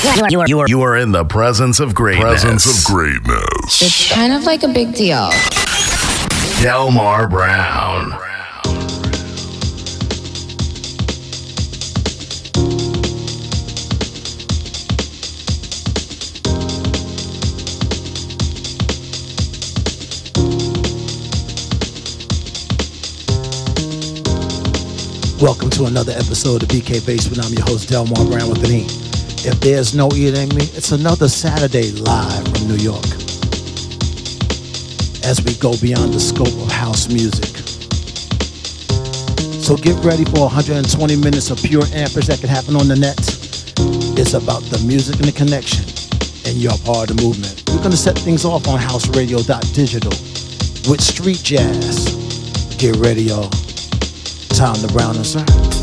You are, you are, you are in the presence of greatness. Presence of greatness. It's kind of like a big deal. Delmar Brown. Welcome to another episode of BK Basement. I'm your host, Delmar Brown with an E. If there's no eating me. It's another Saturday live from New York. As we go beyond the scope of house music. So get ready for 120 minutes of pure amperage that can happen on the net. It's about the music and the connection, and you're part of the movement. We're gonna set things off on houseradio.digital with street jazz. Get ready, y'all. Time to Brown and Sir.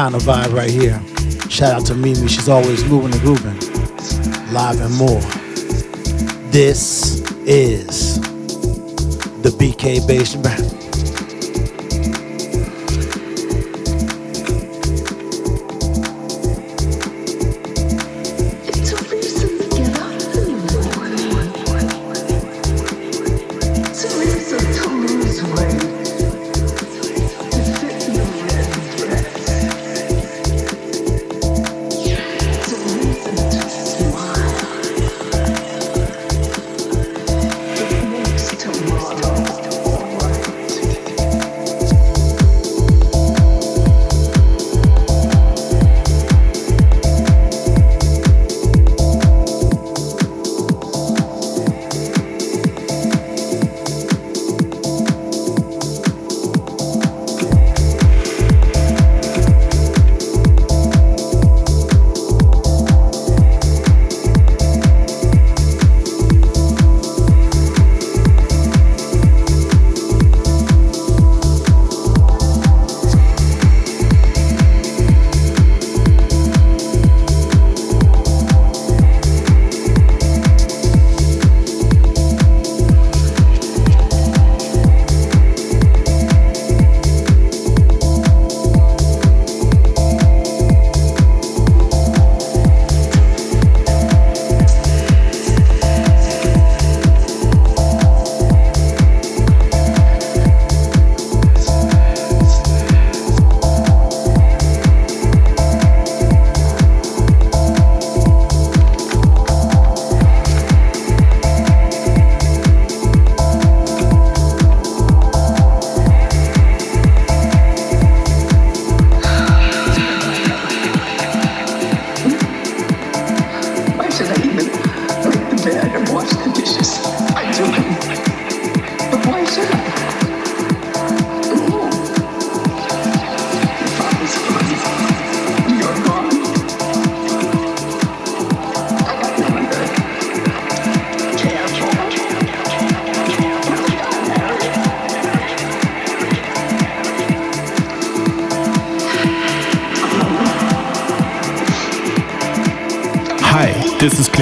Kind of vibe right here. Shout out to Mimi, she's always moving and grooving. Live and more. This is the BK Basement.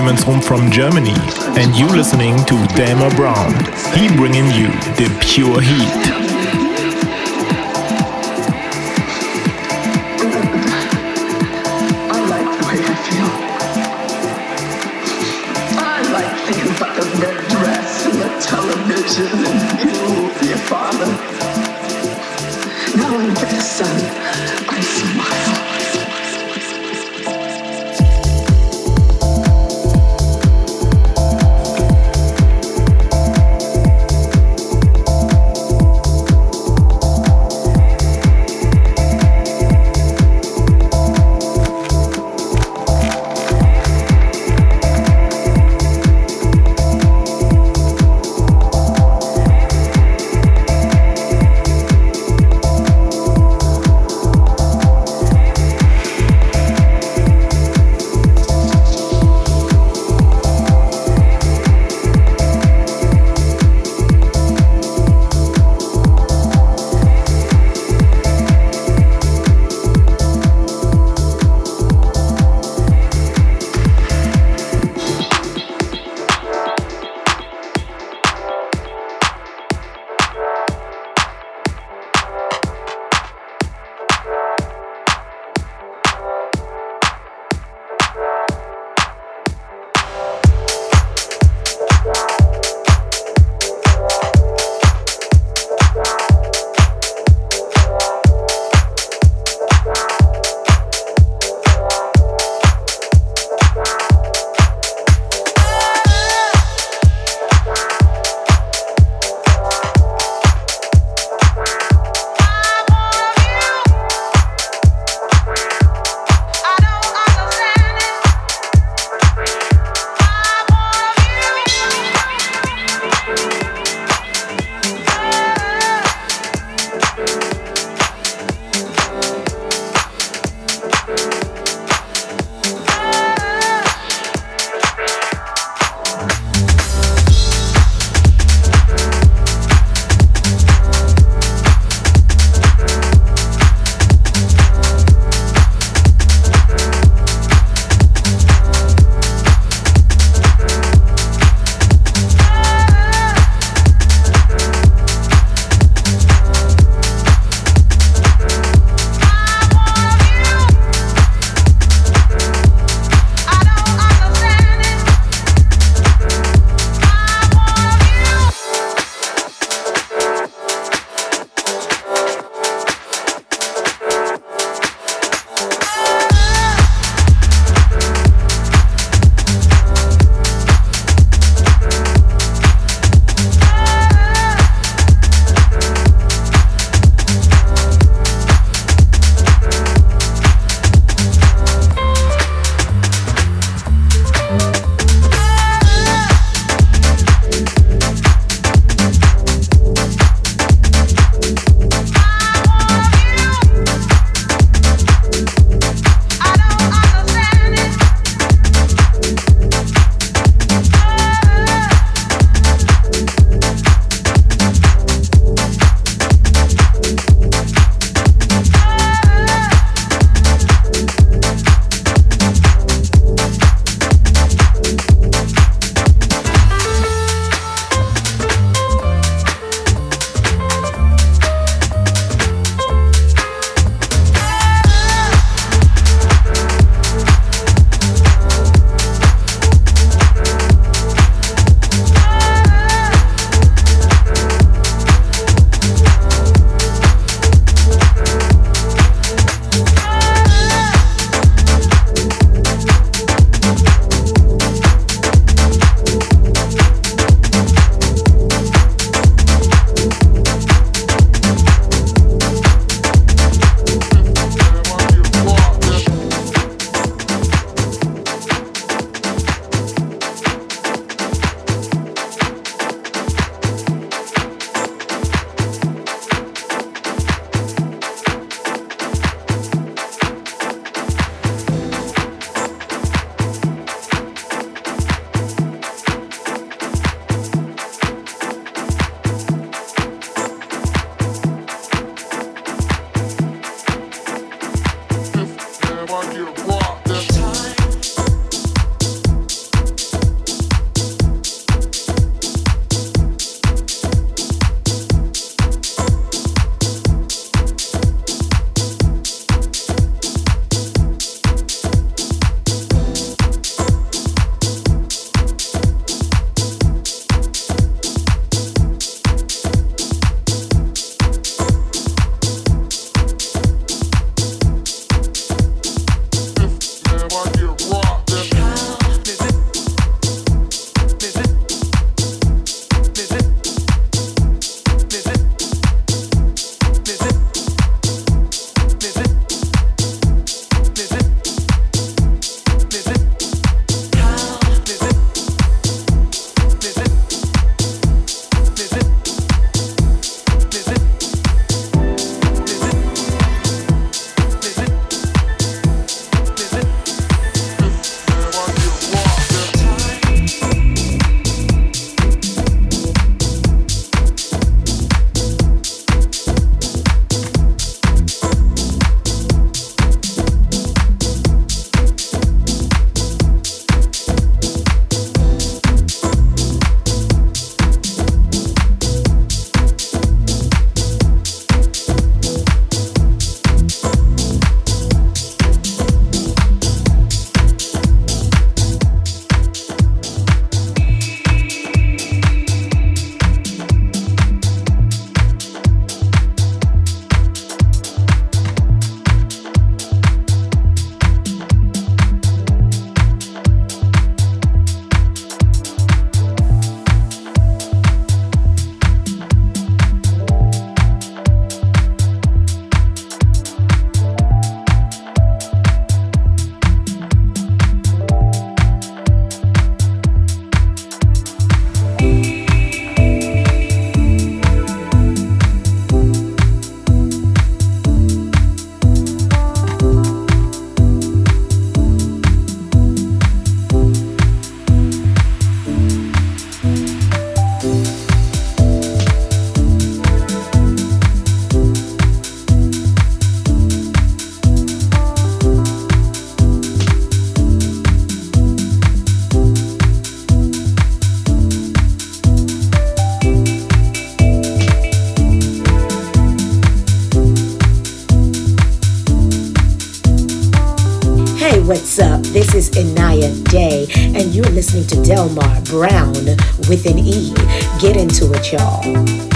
Rum from Germany, and you listening to Delmar Brown. He bringing you the pure heat. Into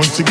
once again.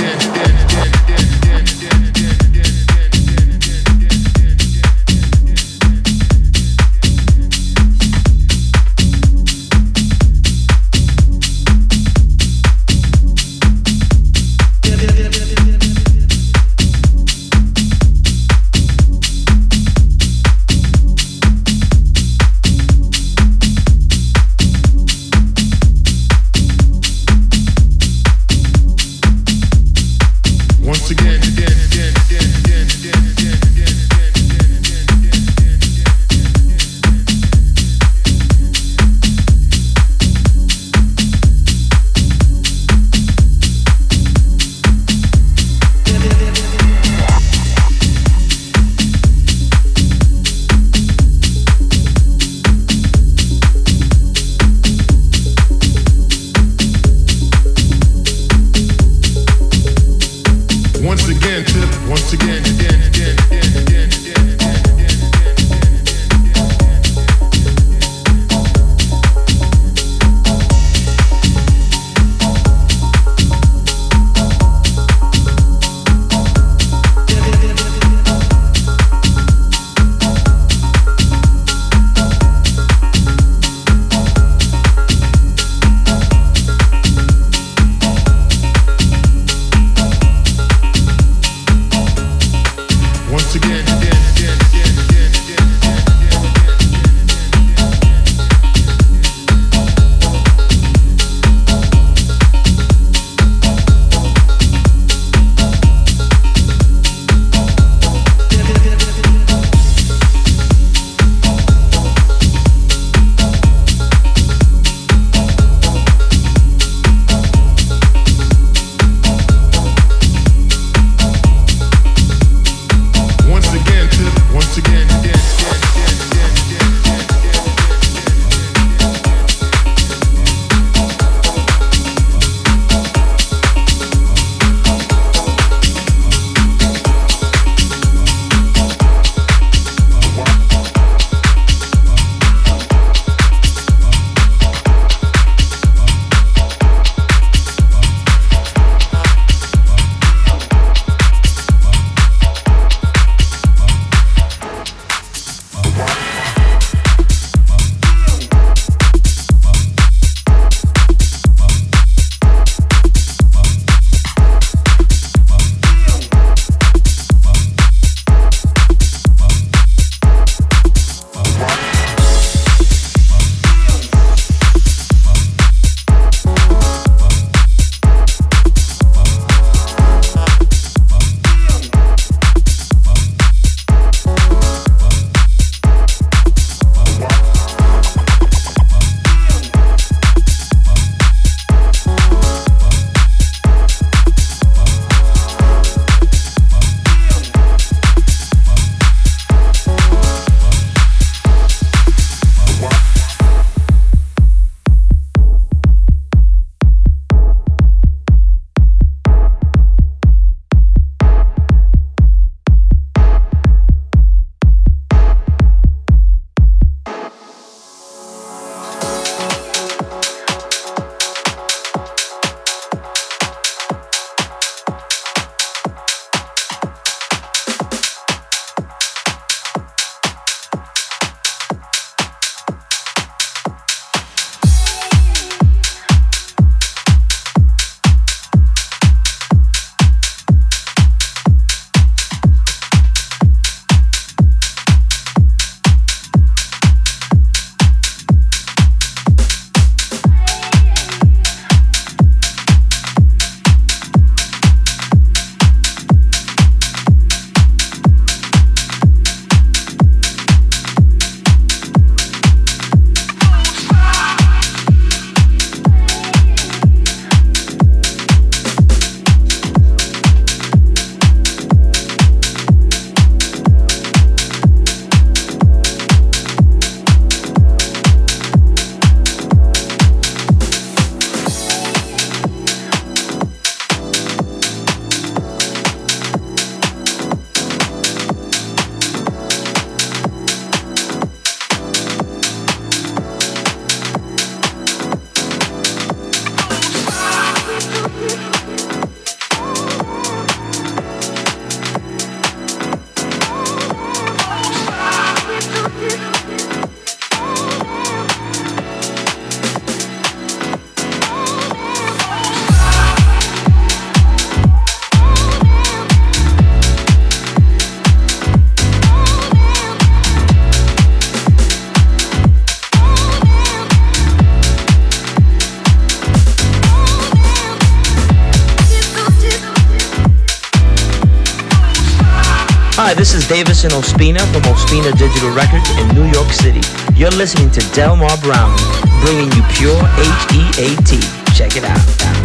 This is Davidson Ospina from Ospina Digital Records in New York City. You're listening to Delmar Brown, bringing you pure H-E-A-T. Check it out.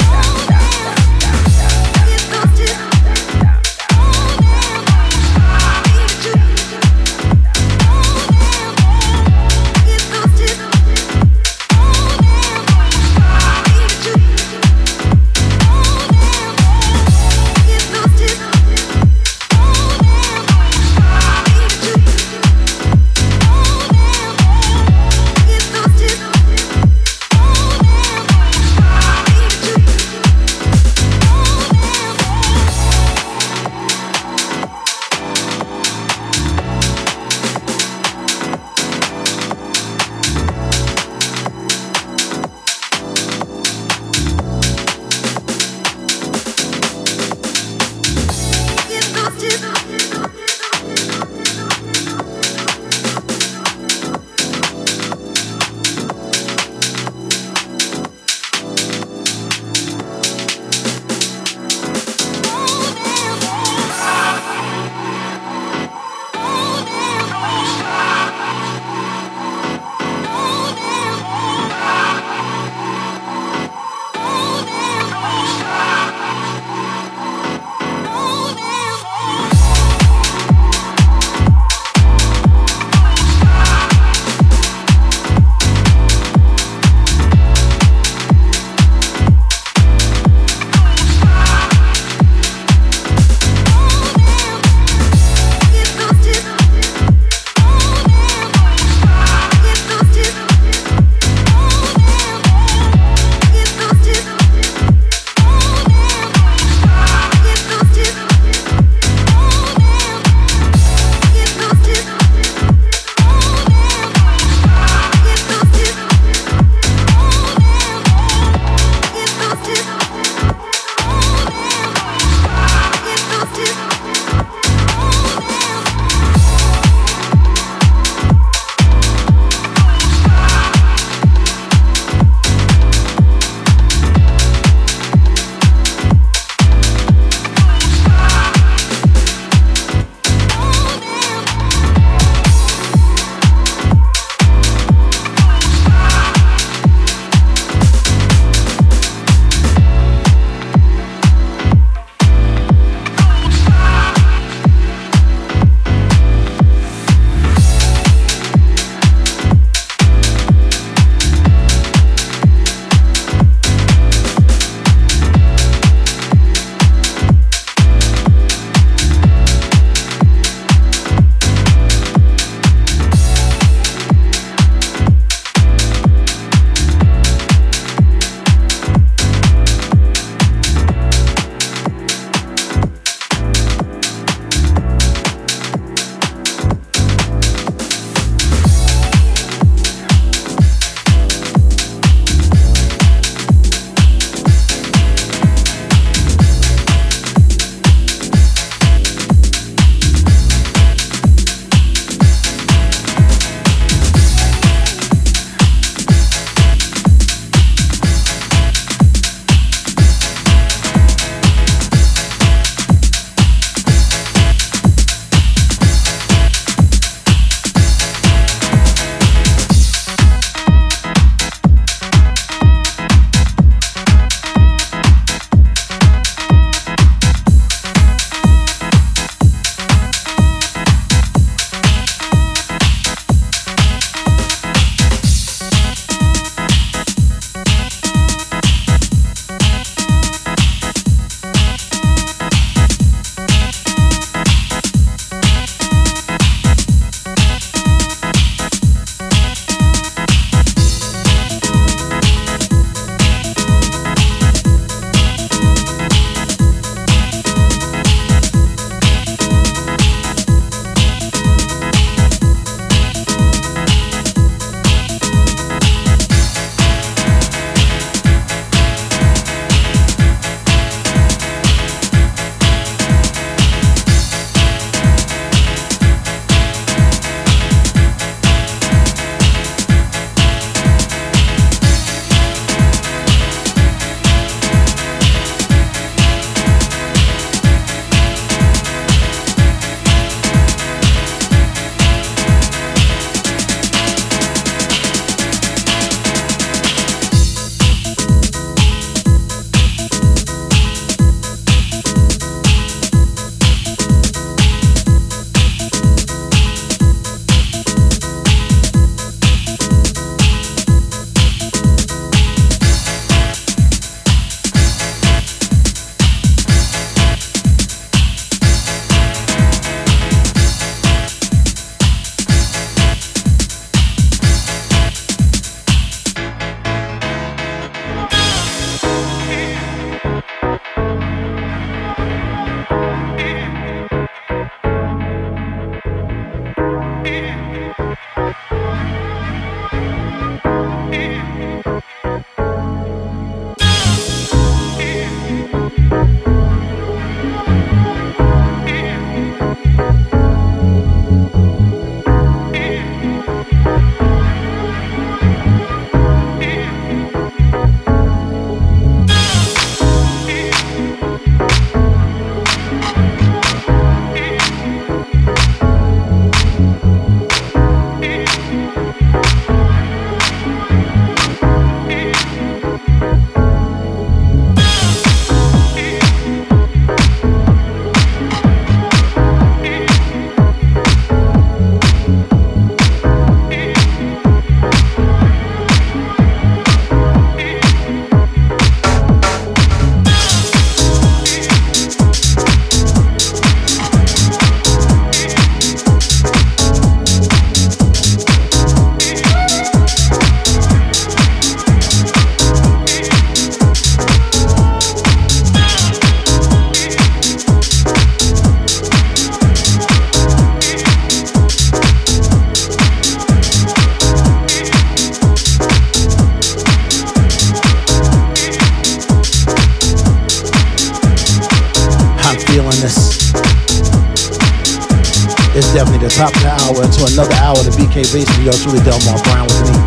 The top of the hour into another hour of the BK Basement. Yours truly, Delmar Browne with me.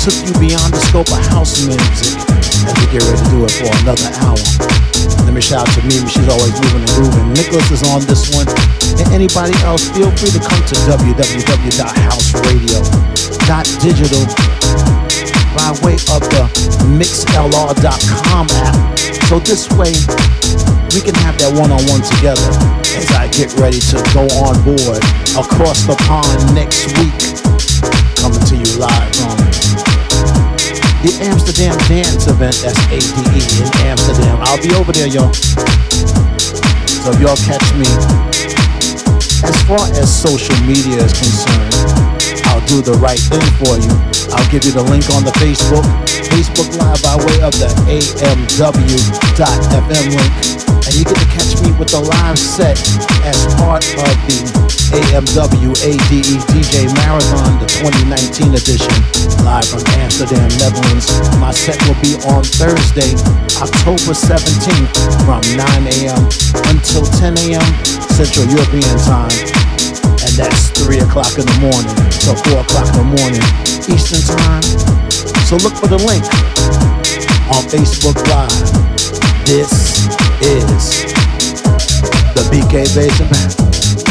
Took you beyond the scope of house music as we get ready to do it for another hour. Let me shout out to Mimi, she's always moving and grooving. Nicholas is on this one. And anybody else, feel free to come to www.houseradio.digital by way of the mixlr.com app. So this way, we can have that one-on-one together as I get ready to go on board across the pond next week. Coming to you live from the Amsterdam Dance Event. That's ADE in Amsterdam. I'll be over there, y'all. So if y'all catch me, as far as social media is concerned, I'll do the right thing for you. I'll give you the link on the Facebook, Facebook Live by way of the AMW.FM link. You get to catch me with the live set as part of the AMW ADE DJ Marathon, the 2019 edition, live from Amsterdam, Netherlands. My set will be on Thursday, October 17th from 9 a.m. until 10 a.m. Central European Time and that's 3 o'clock in the morning till 4 o'clock in the morning Eastern Time. So look for the link on Facebook Live. This is the BK. Definitely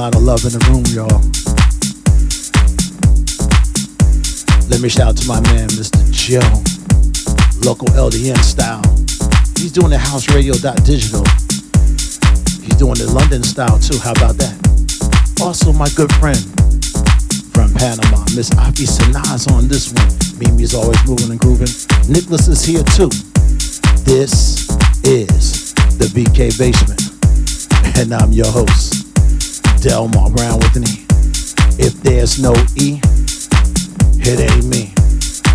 lot of love in the room, y'all. Let me shout out to my man, Mr. Joe, local LDN style. He's doing the house radio digital. He's doing the London style too. How about that? Also, my good friend from Panama, Miss Afi Sanaz on this one. Mimi's always moving and grooving. Nicholas is here too. This is the BK Basement, and I'm your host, Delmar Browne with an E. If there's no E, it ain't me.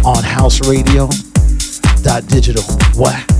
On House Radio, dot digital. What?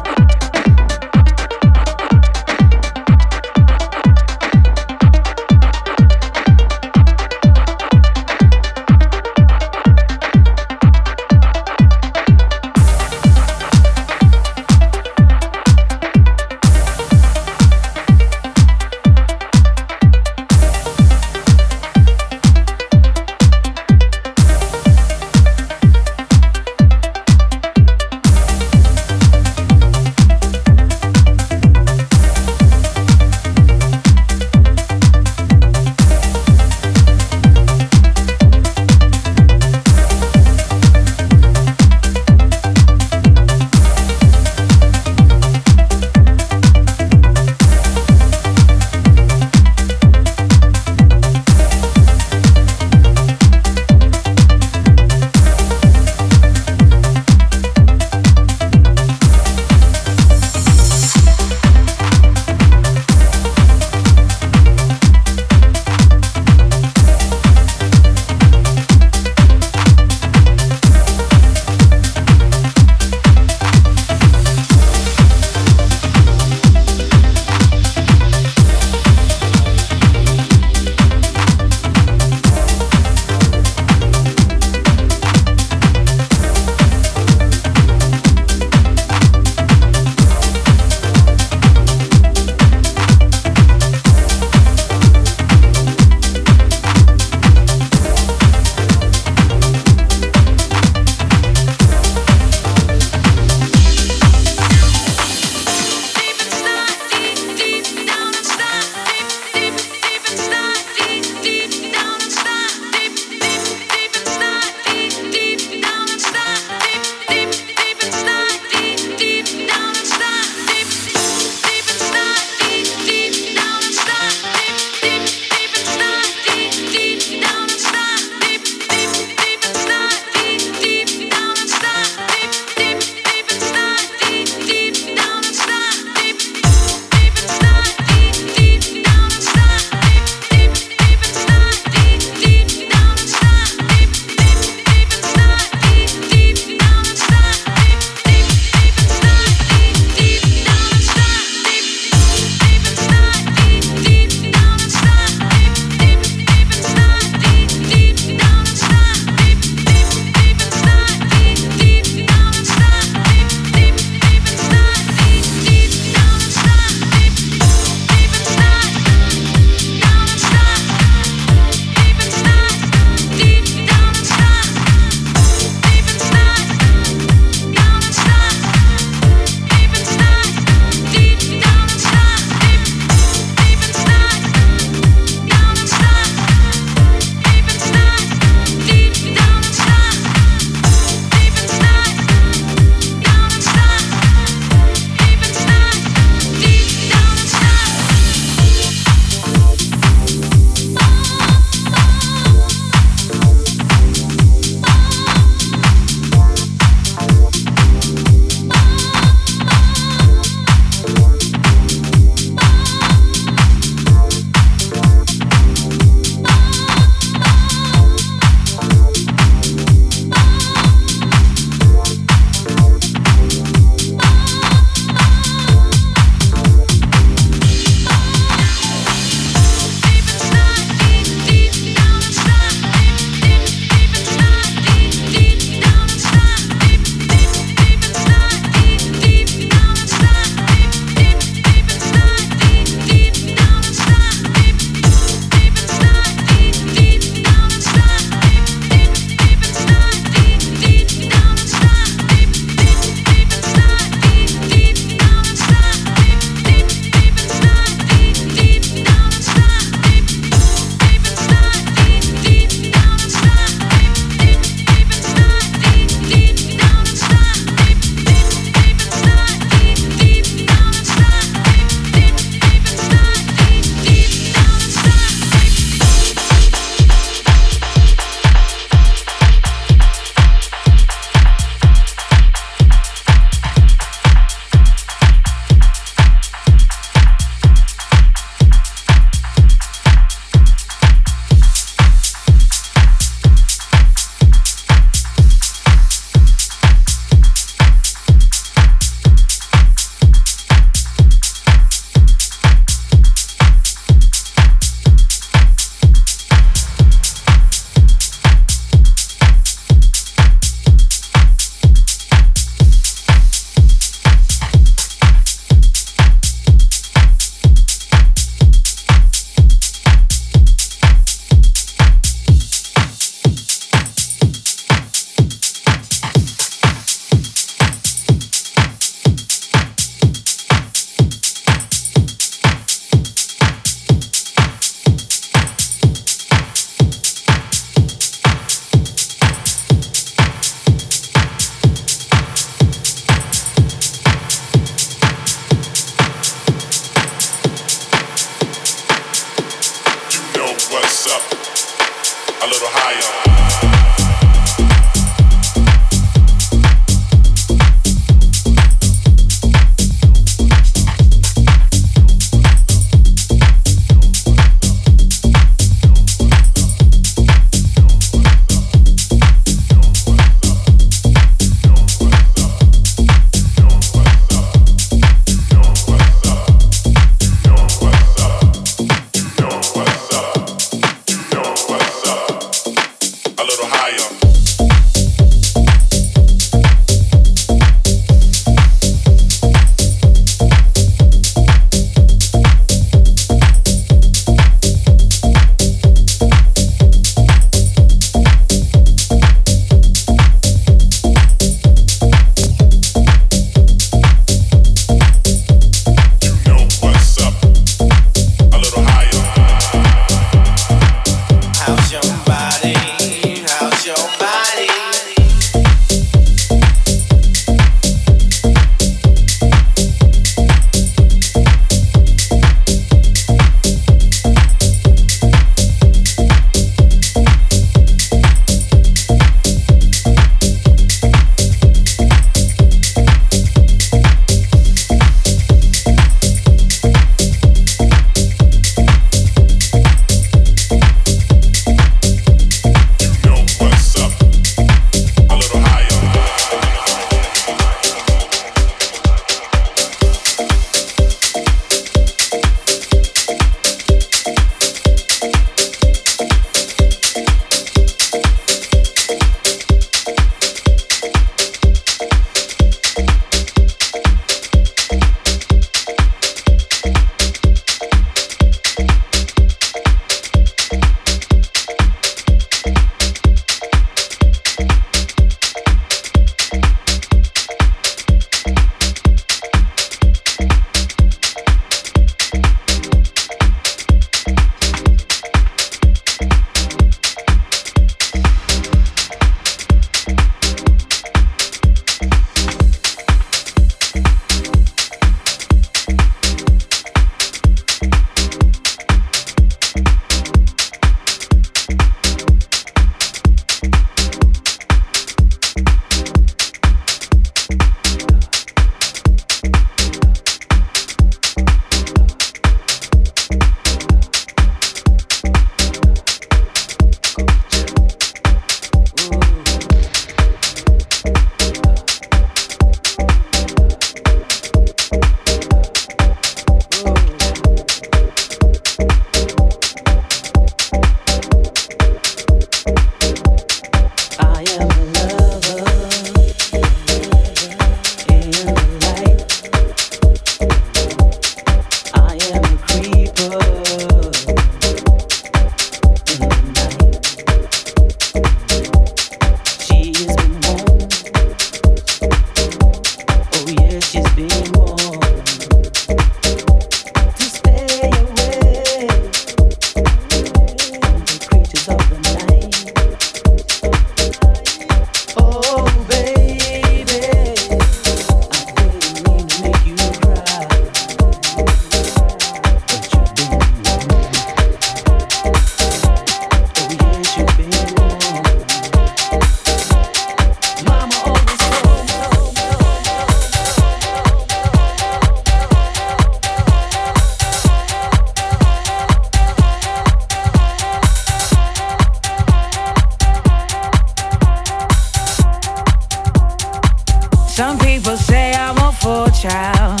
People say I'm a full child.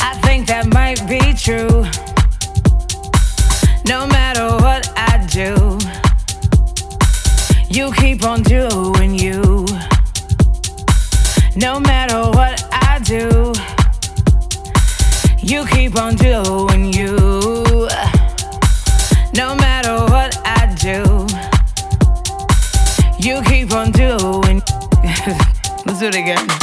I think that might be true. No matter what I do, you keep on doing you. No matter what I do, you keep on doing you. No matter what I do, you keep on doing. Let's do it again.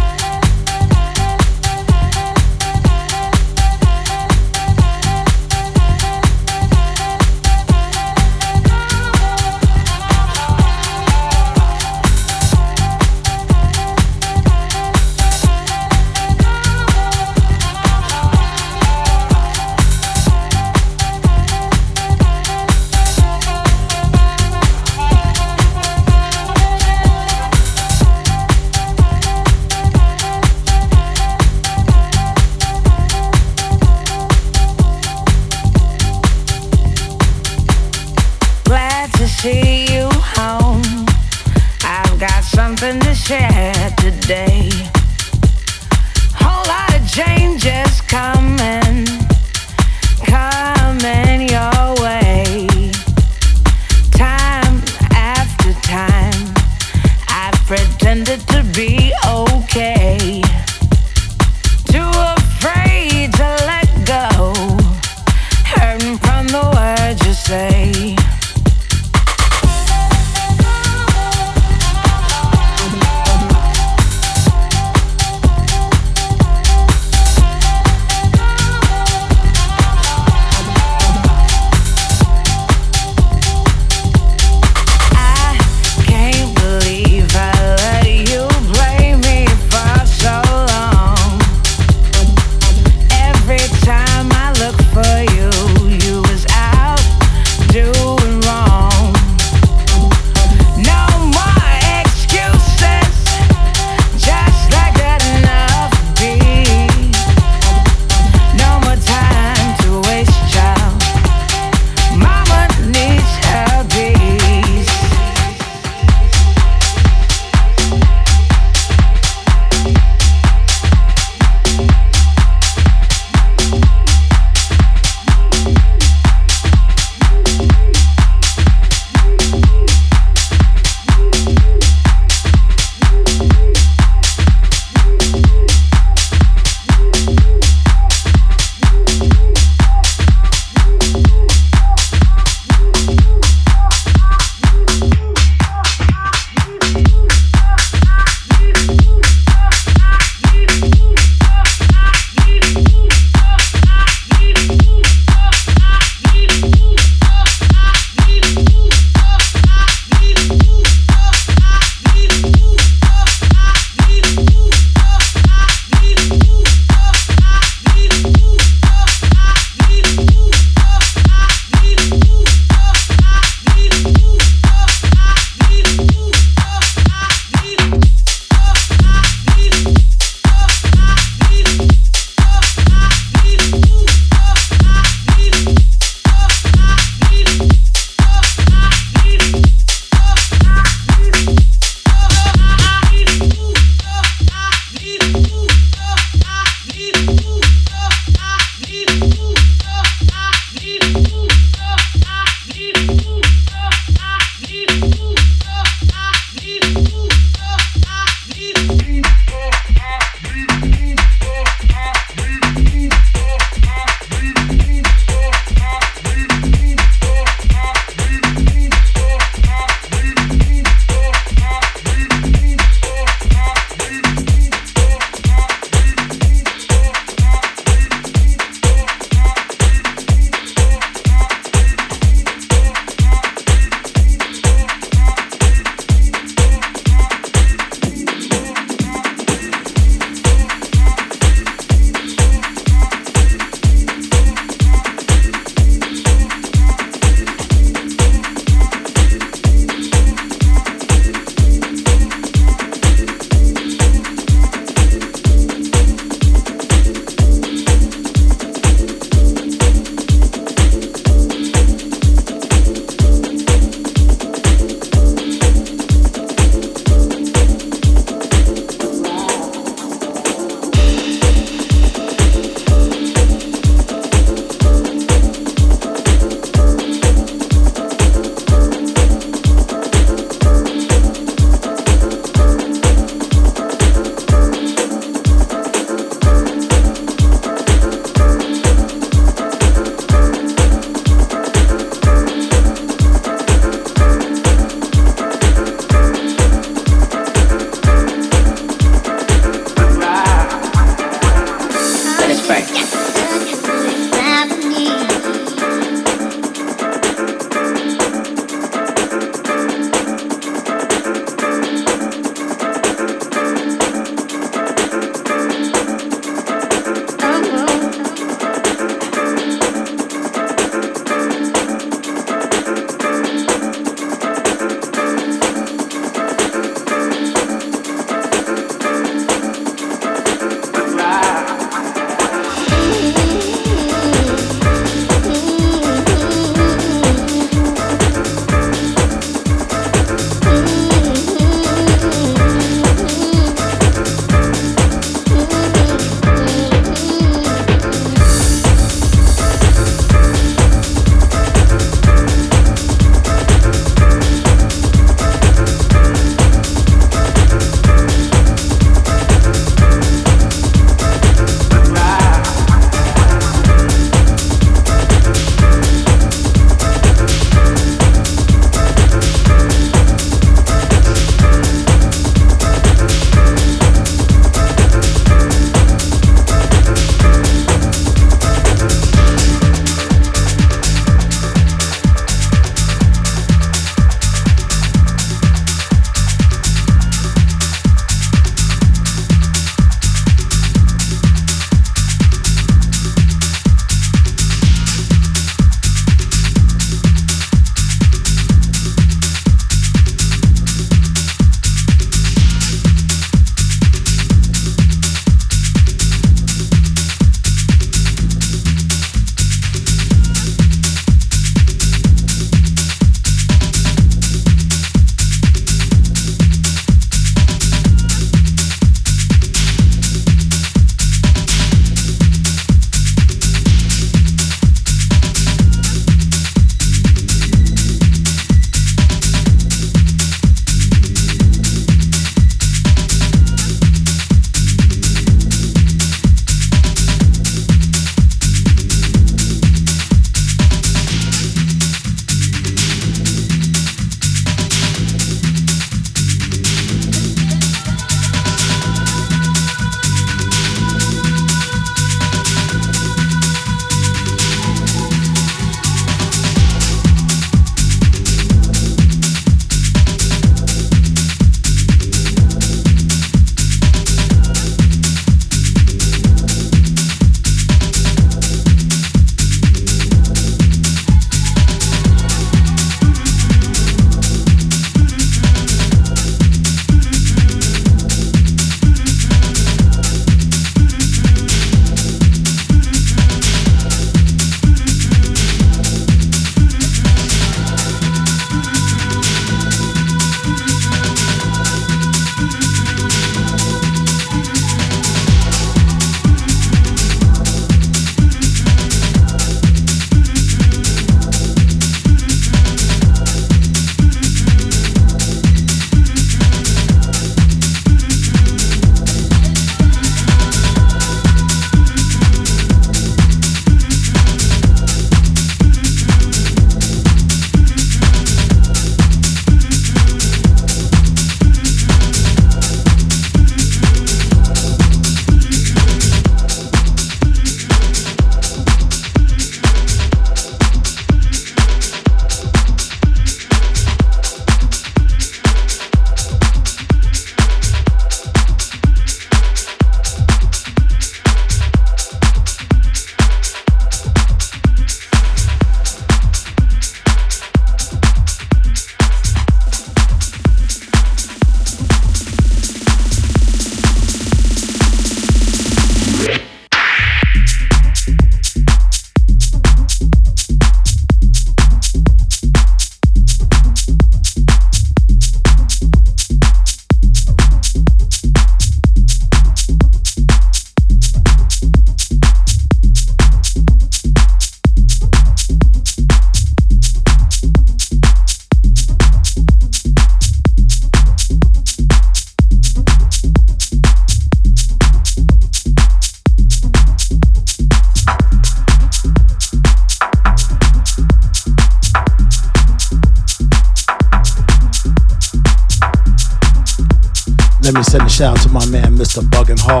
Buggin' Hard,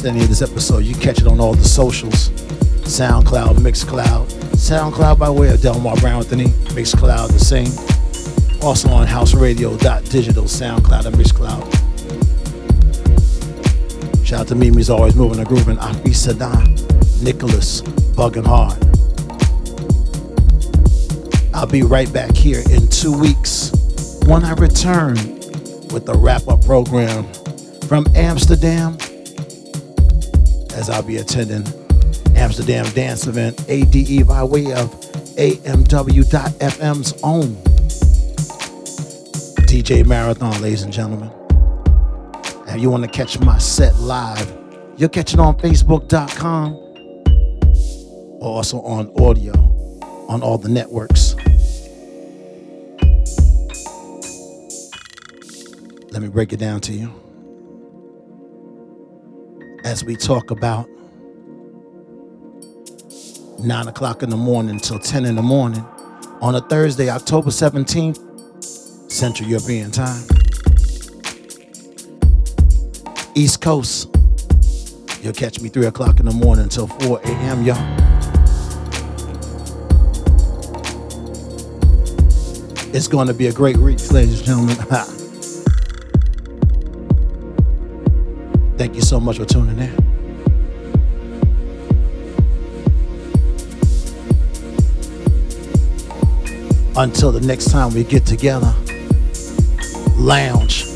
missed any of this episode, you catch it on all the socials. SoundCloud, Mixcloud. SoundCloud by way of Delmar Browne Anthony. Mixcloud the same. Also on houseradio.digital, SoundCloud and Mixcloud. Shout out to Mimi's always moving and grooving. Afi Sadan, Nicholas, bugging hard. I'll be right back here in two weeks when I return with the wrap up program from Amsterdam as I'll be attending Amsterdam Dance Event ADE by way of AMW.FM's own DJ Marathon, ladies and gentlemen. And if you want to catch my set live, you'll catch it on Facebook.com or also on audio on all the networks. Let me break it down to you. As we talk about 9 o'clock in the morning till 10 in the morning on a Thursday, October 17th, Central European Time. East Coast, you'll catch me 3 o'clock in the morning till 4 a.m., y'all. It's going to be a great week, ladies and gentlemen. Thank you so much for tuning in. Until the next time we get together, lounge,